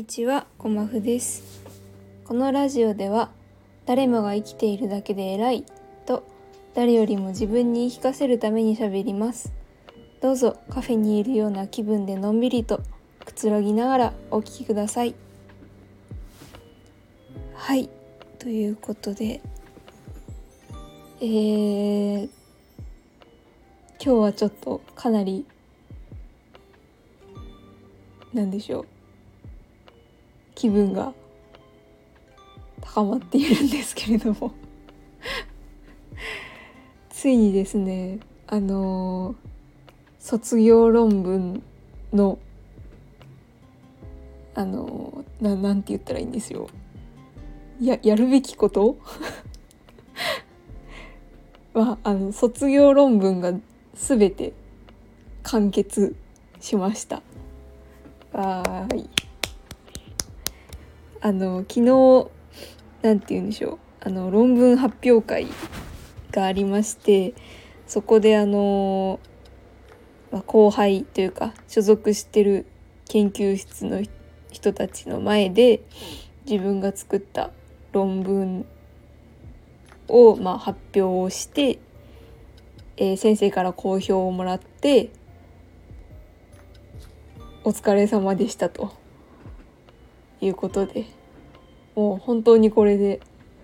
にちは、こまふです。このラジオでは、誰もが生きているだけで偉いと、誰よりも自分に言い聞かせるために喋ります。どうぞカフェにいるような気分でのんびりとくつろぎながらお聞きください。はい、ということで、えー、今日はちょっとかなりなんでしょう気分が高まっているんですけれども ついにですねあの卒業論文のあのななんて言ったらいいんですよややるべきこと？はあの卒業論文が全て完結しました。はい。あの昨日なんて言うんでしょう。あの論文発表会がありましてそこであの、まあ、後輩というか所属してる研究室の人たちの前で自分が作った論文を、まあ、発表をして、えー先生から好評をもらってお疲れ様でしたと。いうことでもう本当にこれで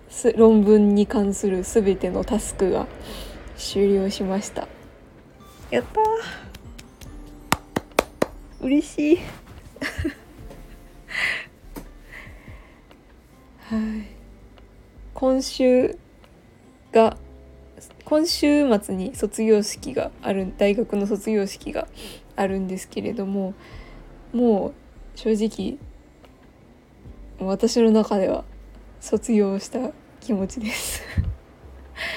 す。論文に関する全てのタスクが終了しました。やったー。嬉しい。はい。今週が今週末に卒業式がある大学の卒業式があるんですけれどももう正直私の中では卒業した気持ちです。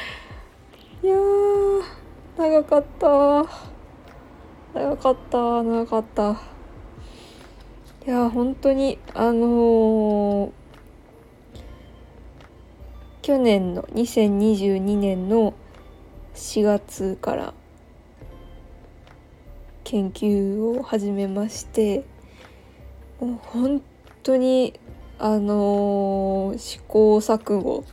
いやー長かった。長かった。長かった。いやー本当にあのー去年の2022年の4月から研究を始めましてもう本当にあのー試行錯誤。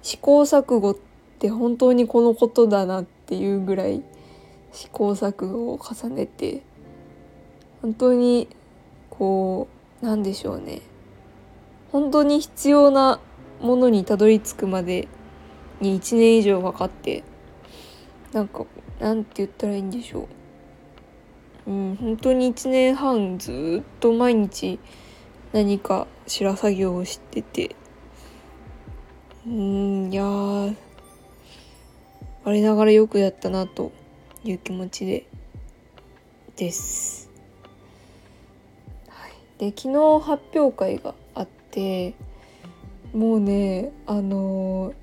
試行錯誤って本当にこのことだなっていうぐらい試行錯誤を重ねて本当にこうなんでしょうね。本当に必要なものにたどり着くまでに1年以上かかってなんかなんて言ったらいいんでしょう。うん本当に1年半ずっと毎日何かしら作業をしてて。うんいやー。我ながらよくやったなという気持ちでです。はい、で昨日発表会があってもうねあのー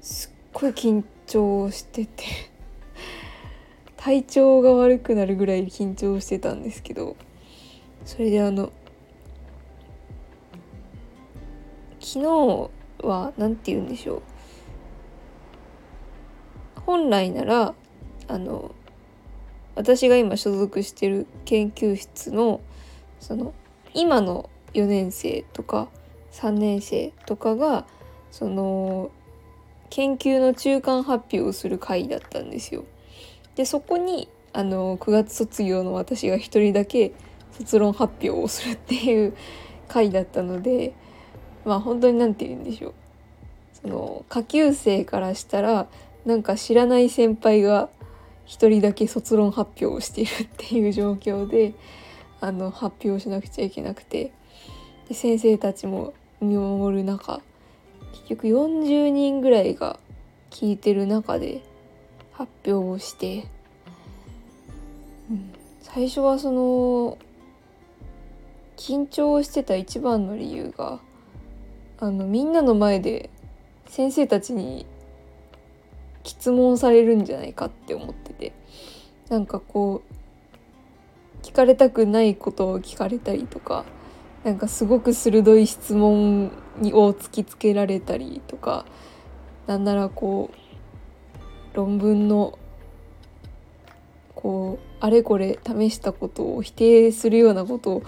すっごい緊張してて体調が悪くなるぐらい緊張してたんですけどそれであの昨日は何て言うんでしょう本来ならあの私が今所属してる研究室のその今の4年生とか3年生とかがその研究の中間発表をする会だったんですよ。でそこにあの9月卒業の私が一人だけ卒論発表をするっていう会だったのでまあ本当に何て言うんでしょう。その下級生からしたらなんか知らない先輩が一人だけ卒論発表をしているっていう状況であの発表しなくちゃいけなくてで先生たちも見守る中結局40人ぐらいが聞いてる中で発表をして、うん、最初はその緊張してた一番の理由があのみんなの前で先生たちに質問されるんじゃないかって思ってて。なんかこう聞かれたくないことを聞かれたりとかなんかすごく鋭い質問を突きつけられたりとかなんならこう論文のこうあれこれ試したことを否定するようなことを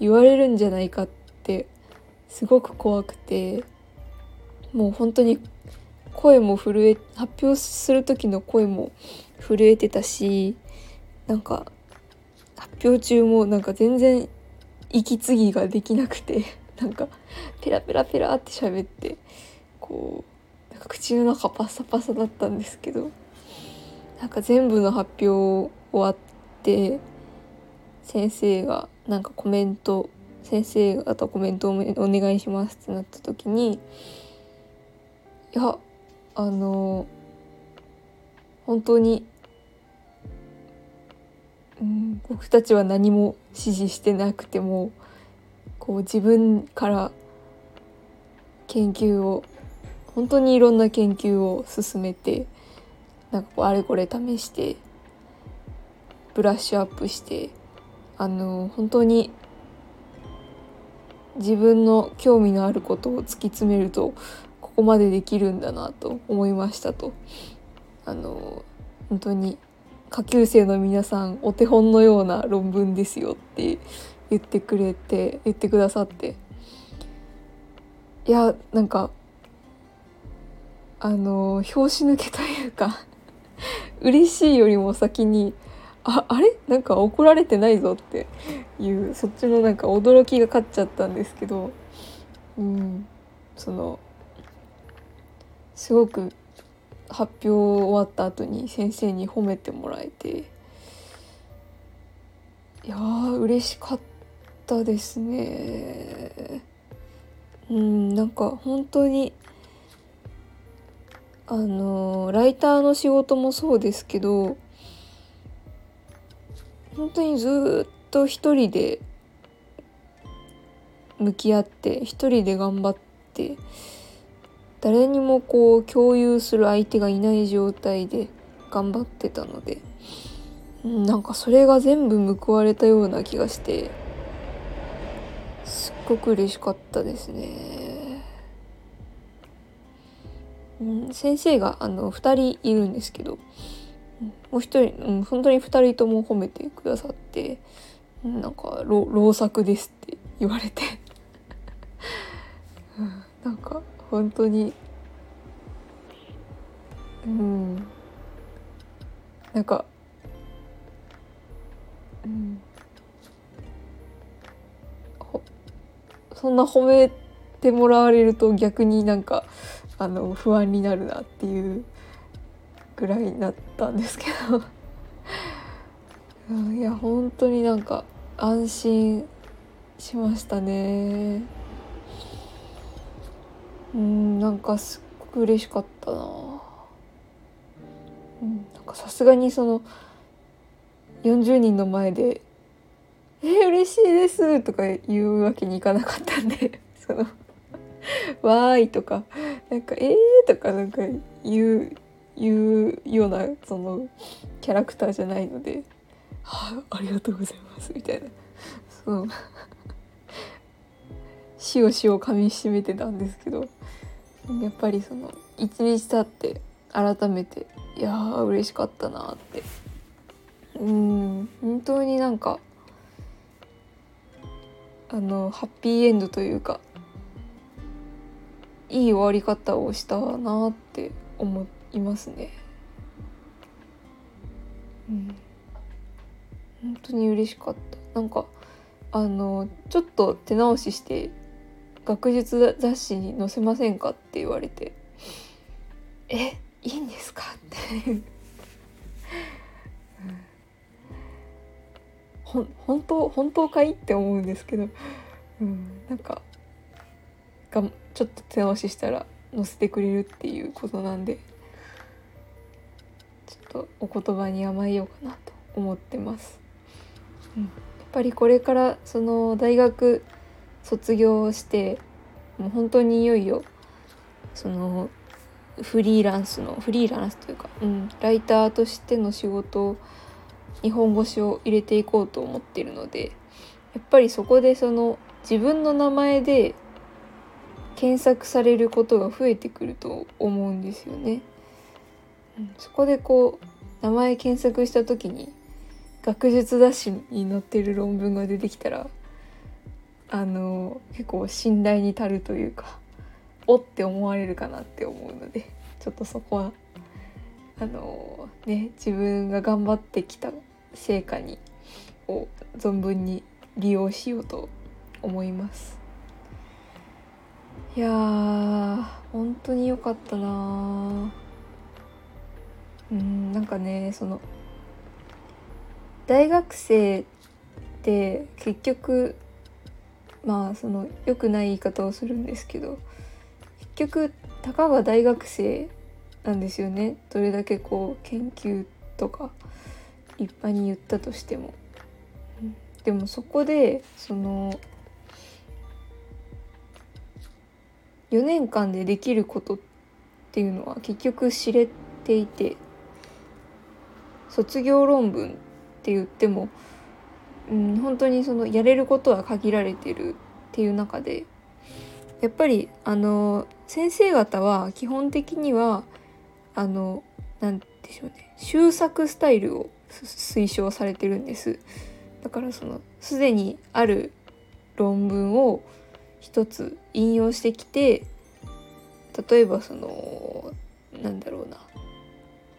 言われるんじゃないかってすごく怖くてもう本当に声も震え発表する時の声も震えてたしなんか発表中もなんか全然息継ぎができなくて なんかペラペラペラって喋ってこうなんか口の中パサパサだったんですけどなんか全部の発表終わって先生がなんかコメント先生方コメントをお願いしますってなった時にいやあの本当に、うん、僕たちは何も指示してなくてもこう自分から研究を本当にいろんな研究を進めてなんかこうあれこれ試してブラッシュアップしてあの本当に自分の興味のあることを突き詰めるとここまでできるんだなと思いましたと。あの本当に下級生の皆さんお手本のような論文ですよって言ってくれて言ってくださって。いやなんかあの拍子抜けというか嬉しいよりも先にああれ？なんか怒られてないぞって。いうそっちのなんか驚きが勝っちゃったんですけど。うん。そのすごく発表終わった後に先生に褒めてもらえて。いやー嬉しかったですね。うんなんか本当にあのライターの仕事もそうですけど本当にずっと一人で向き合って一人で頑張って誰にもこう共有する相手がいない状態で頑張ってたのでなんかそれが全部報われたような気がしてすっごく嬉しかったですね。うん、先生があの2人いるんですけどもう一人、うん、本当に二人とも褒めてくださってなんか老作ですって言われて。うん、なんか本当にうん。なんかうん。そんな褒めてもらわれると逆になんかあの不安になるなっていう。ぐらいになったんですけど。いや本当になんか安心しましたね。うんなんかすっごく嬉しかったな。うんなんかさすがにその40人の前で「えー、嬉しいです」とか言うわけにいかなかったんでその「わーい」とかなんか「えー」とかなんか言ういうようなそのキャラクターじゃないので「はあありがとうございます」みたいなそのしおしおかみしめてたんですけどやっぱりその一日経って改めていやー嬉しかったなってうん本当になんかあのハッピーエンドというかいい終わり方をしたなって思って。いますね。うん、本当に嬉しかった。なんかあのちょっと手直しして学術雑誌に載せませんかって言われて「えいいんですか?」って。うん、本当本当かいって思うんですけど、うん、なんかがちょっと手直ししたら載せてくれるっていうことなんで。とお言葉に甘えようかなと思ってます。うん、やっぱりこれからその大学卒業してもう本当にいよいよそのフリーランスのフリーランスというか、うん、ライターとしての仕事を日本語詞を入れていこうと思っているのでやっぱりそこでその自分の名前で検索されることが増えてくると思うんですよね。そこでこう名前検索した時に学術雑誌に載ってる論文が出てきたらあの結構信頼に足るというかおって思われるかなって思うのでちょっとそこはあのね自分が頑張ってきた成果にを存分に利用しようと思います。いやー本当に良かったなうんなんかねその大学生って結局まあその良くない言い方をするんですけど結局たかが大学生なんですよねどれだけこう研究とか一般に言ったとしても。でもそこでその4年間でできることっていうのは結局知れていて卒業論文って言っても、うん、本当にそのやれることは限られてるっていう中でやっぱりあの先生方は基本的にはあの何でしょうね修作スタイルを推奨されてるんです。だからそのすでにある論文を一つ引用してきて例えばそのなんだろうな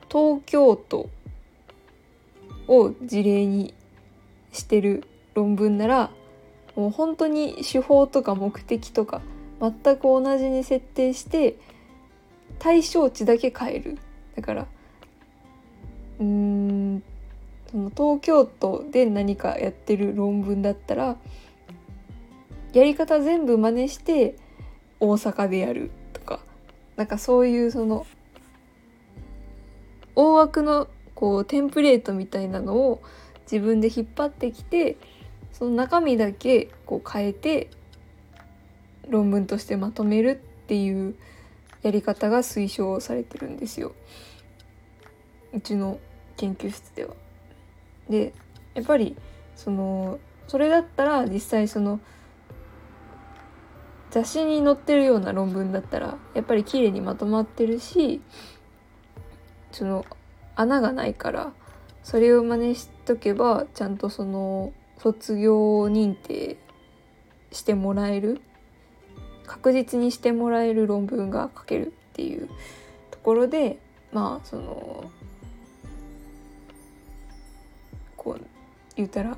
東京都を事例にしてる論文ならもう本当に手法とか目的とか全く同じに設定して対象値だけ変える。だからうーんその東京都で何かやってる論文だったらやり方全部真似して大阪でやるとかなんかそういうその大枠のこうテンプレートみたいなのを自分で引っ張ってきてその中身だけこう変えて論文としてまとめるっていうやり方が推奨されてるんですようちの研究室では。でやっぱりそのそれだったら実際その雑誌に載ってるような論文だったらやっぱり綺麗にまとまってるしその穴がないからそれを真似しとけばちゃんとその卒業認定してもらえる確実にしてもらえる論文が書けるっていうところでまあそのこう言ったら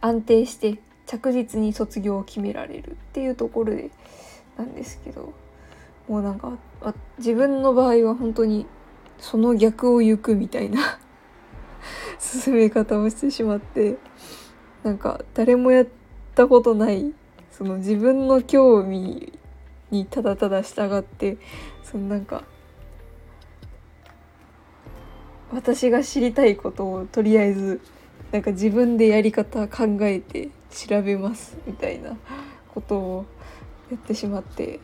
安定して着実に卒業を決められるっていうところでなんですけどもうなんか自分の場合は本当にその逆を行くみたいな 進め方をしてしまってなんか誰もやったことないその自分の興味にただただ従ってそのなんか私が知りたいことをとりあえずなんか自分でやり方考えて調べますみたいなことをやってしまって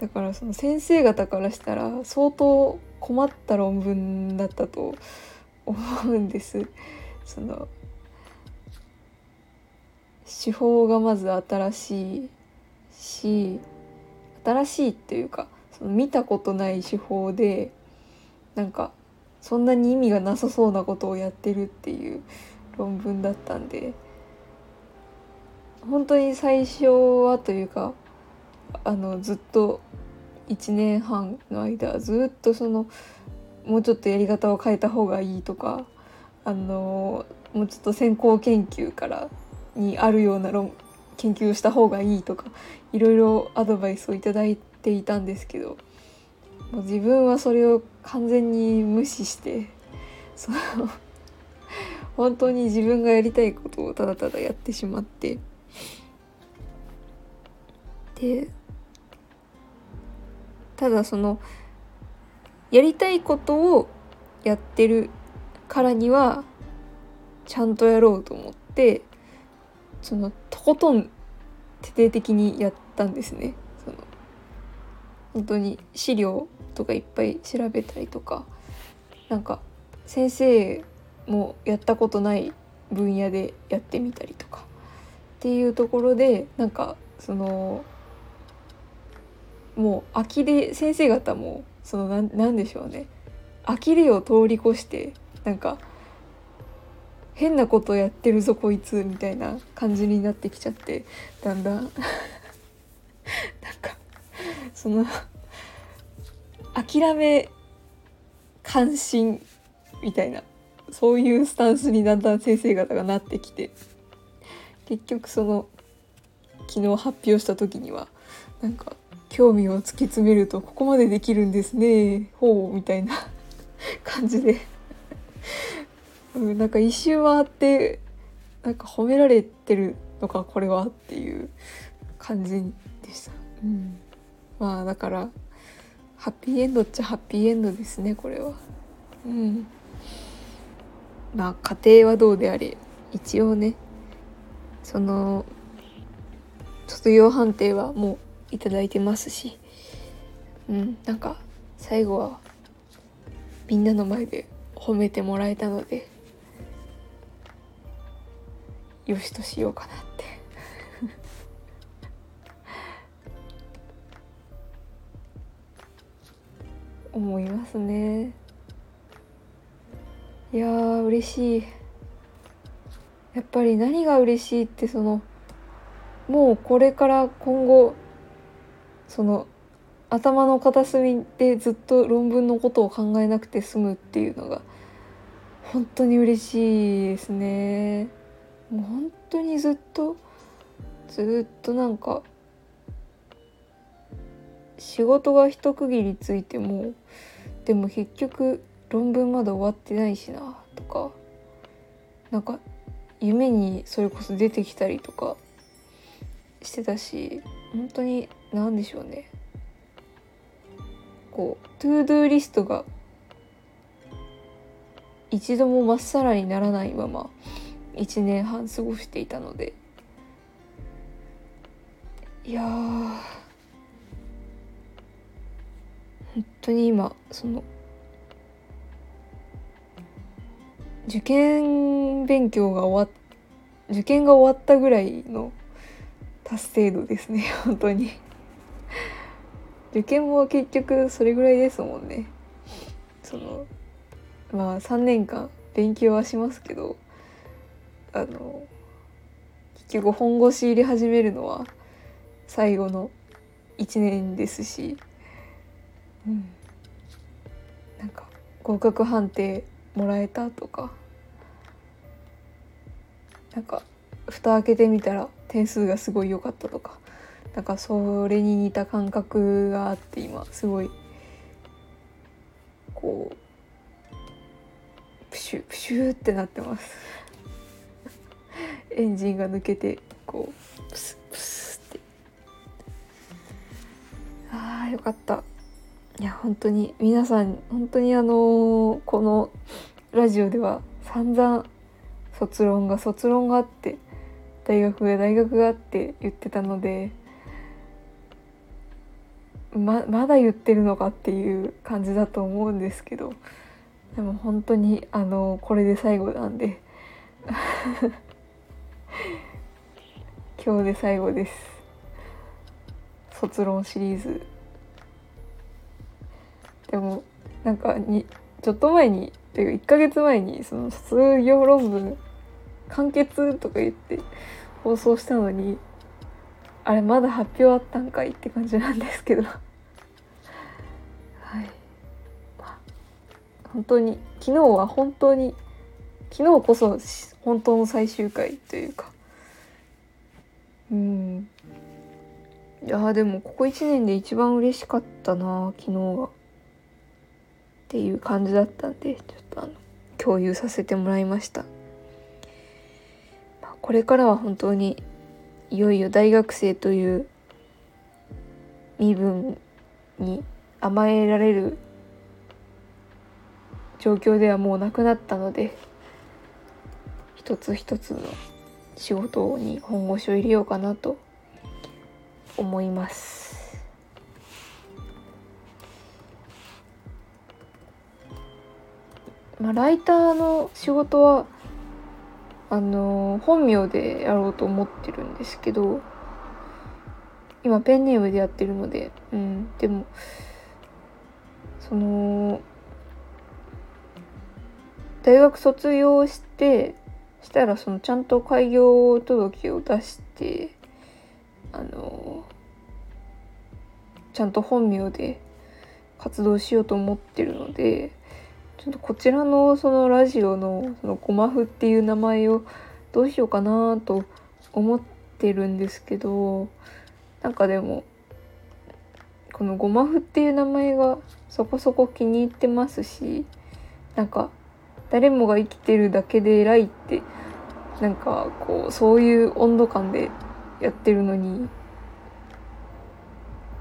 だからその先生方からしたら相当困った論文だったと思うんです。その手法がまず新しいし新しいっていうかその見たことない手法でなんかそんなに意味がなさそうなことをやってるっていう論文だったんで本当に最初はというかあのずっと1年半の間ずっとそのもうちょっとやり方を変えた方がいいとかあのもうちょっと先行研究からにあるような論研究をした方がいいとかいろいろアドバイスをいいていたんですけどもう自分はそれを完全に無視してその本当に自分がやりたいことをただただやってしまってでただそのやりたいことをやってるからにはちゃんとやろうと思ってそのとことん徹底的にやったんですね。その本当に資料とかいっぱい調べたりとかなんか先生もやったことない分野でやってみたりとかっていうところでなんかそのもう呆れ先生方もそのなんなんでしょうね。呆れを通り越してなんか変なことやってるぞこいつみたいな感じになってきちゃってだんだん。なんかその諦め関心みたいなそういうスタンスにだんだん先生方がなってきて結局その昨日発表した時にはなんか興味を突き詰めるとここまでできるんですねほうみたいな 感じでうん、なんか一周回ってなんか褒められてるのかこれはっていう感じでした。うん、まあだからハッピーエンドっちゃハッピーエンドですねこれは。うん、まあ家庭はどうであれ一応ねその卒業判定はもう頂いてますし、うん、なんか最後はみんなの前で褒めてもらえたのでよしとしようかなって。思いますね。いやー嬉しい。やっぱり何が嬉しいってそのもうこれから今後その頭の片隅でずっと論文のことを考えなくて済むっていうのが本当に嬉しいですね。もう本当にずっとずっとなんか仕事が一区切りついてもでも結局論文まだ終わってないしなとかなんか夢にそれこそ出てきたりとかしてたし本当に何でしょうね。こう to-do list が一度もまっさらにならないまま1年半過ごしていたので。いや本当に今その受験勉強が終わっ受験が終わったぐらいの達成度ですね 本当に。受験も結局それぐらいですもんね。そのまあ3年間勉強はしますけどあの結局本腰入れ始めるのは最後の1年ですし、うん、なんか合格判定もらえたとかなんか蓋開けてみたら点数がすごい良かったとかなんかそれに似た感覚があって今すごいこうプシュプシュってなってます。エンジンが抜けてこうプスプスってあーよかったいや本当に皆さん本当にあのー、このラジオでは散々卒論が卒論があって大学が大学がって言ってたのでままだ言ってるのかっていう感じだと思うんですけどでも本当にあのこれで最後なんで 今日で最後です。卒論シリーズ。でもなんかにちょっと前にていうか1ヶ月前にその卒業論文完結とか言って放送したのにあれまだ発表あったんかいって感じなんですけど。はい、本当に昨日は本当に昨日こそ本当の最終回というか。うん。いやでもここ1年で一番嬉しかったな昨日は。っていう感じだったんでちょっとあの共有させてもらいました、これからは本当にいよいよ大学生という身分に甘えられる状況ではもうなくなったので一つ一つの仕事に本腰を入れようかなと思います。まあ、ライターの仕事はあの本名でやろうと思ってるんですけど今ペンネームでやってるので、うん、でもその大学卒業してしたらそのちゃんと開業届を出してあのちゃんと本名で活動しようと思ってるのでちょっとこちらのそのラジオのそのゴマフっていう名前をどうしようかなと思ってるんですけどなんかでもこのゴマフっていう名前がそこそこ気に入ってますしなんか誰もが生きてるだけで偉いってなんかこうそういう温度感でやってるのに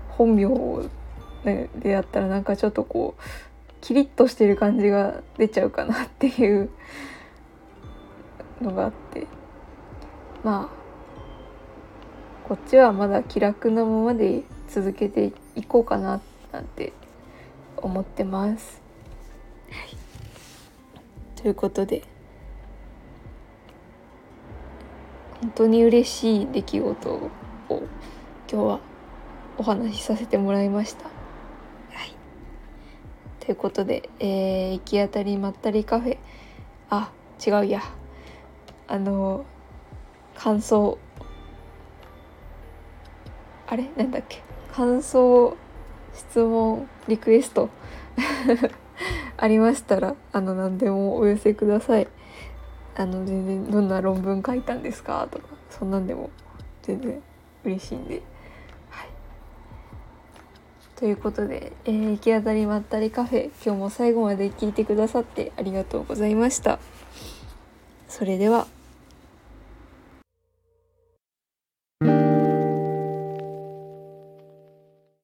本名でやったらなんかちょっとこうキリッとしてる感じが出ちゃうかなっていうのがあってまあこっちはまだ気楽なままで続けていこうかななんて思ってます。はい、ということで本当に嬉しい出来事を今日はお話しさせてもらいました。ということで、えー、行き当たりまったりカフェ。あ違うや。あの感想。あれ？なんだっけ？感想質問リクエスト。ありましたらあの何でもお寄せください。あの全然どんな論文書いたんですか？とかそんなんでも全然嬉しいんで。ということで、えー、行き当たりまったりカフェ今日も最後まで聞いてくださってありがとうございました。それでは。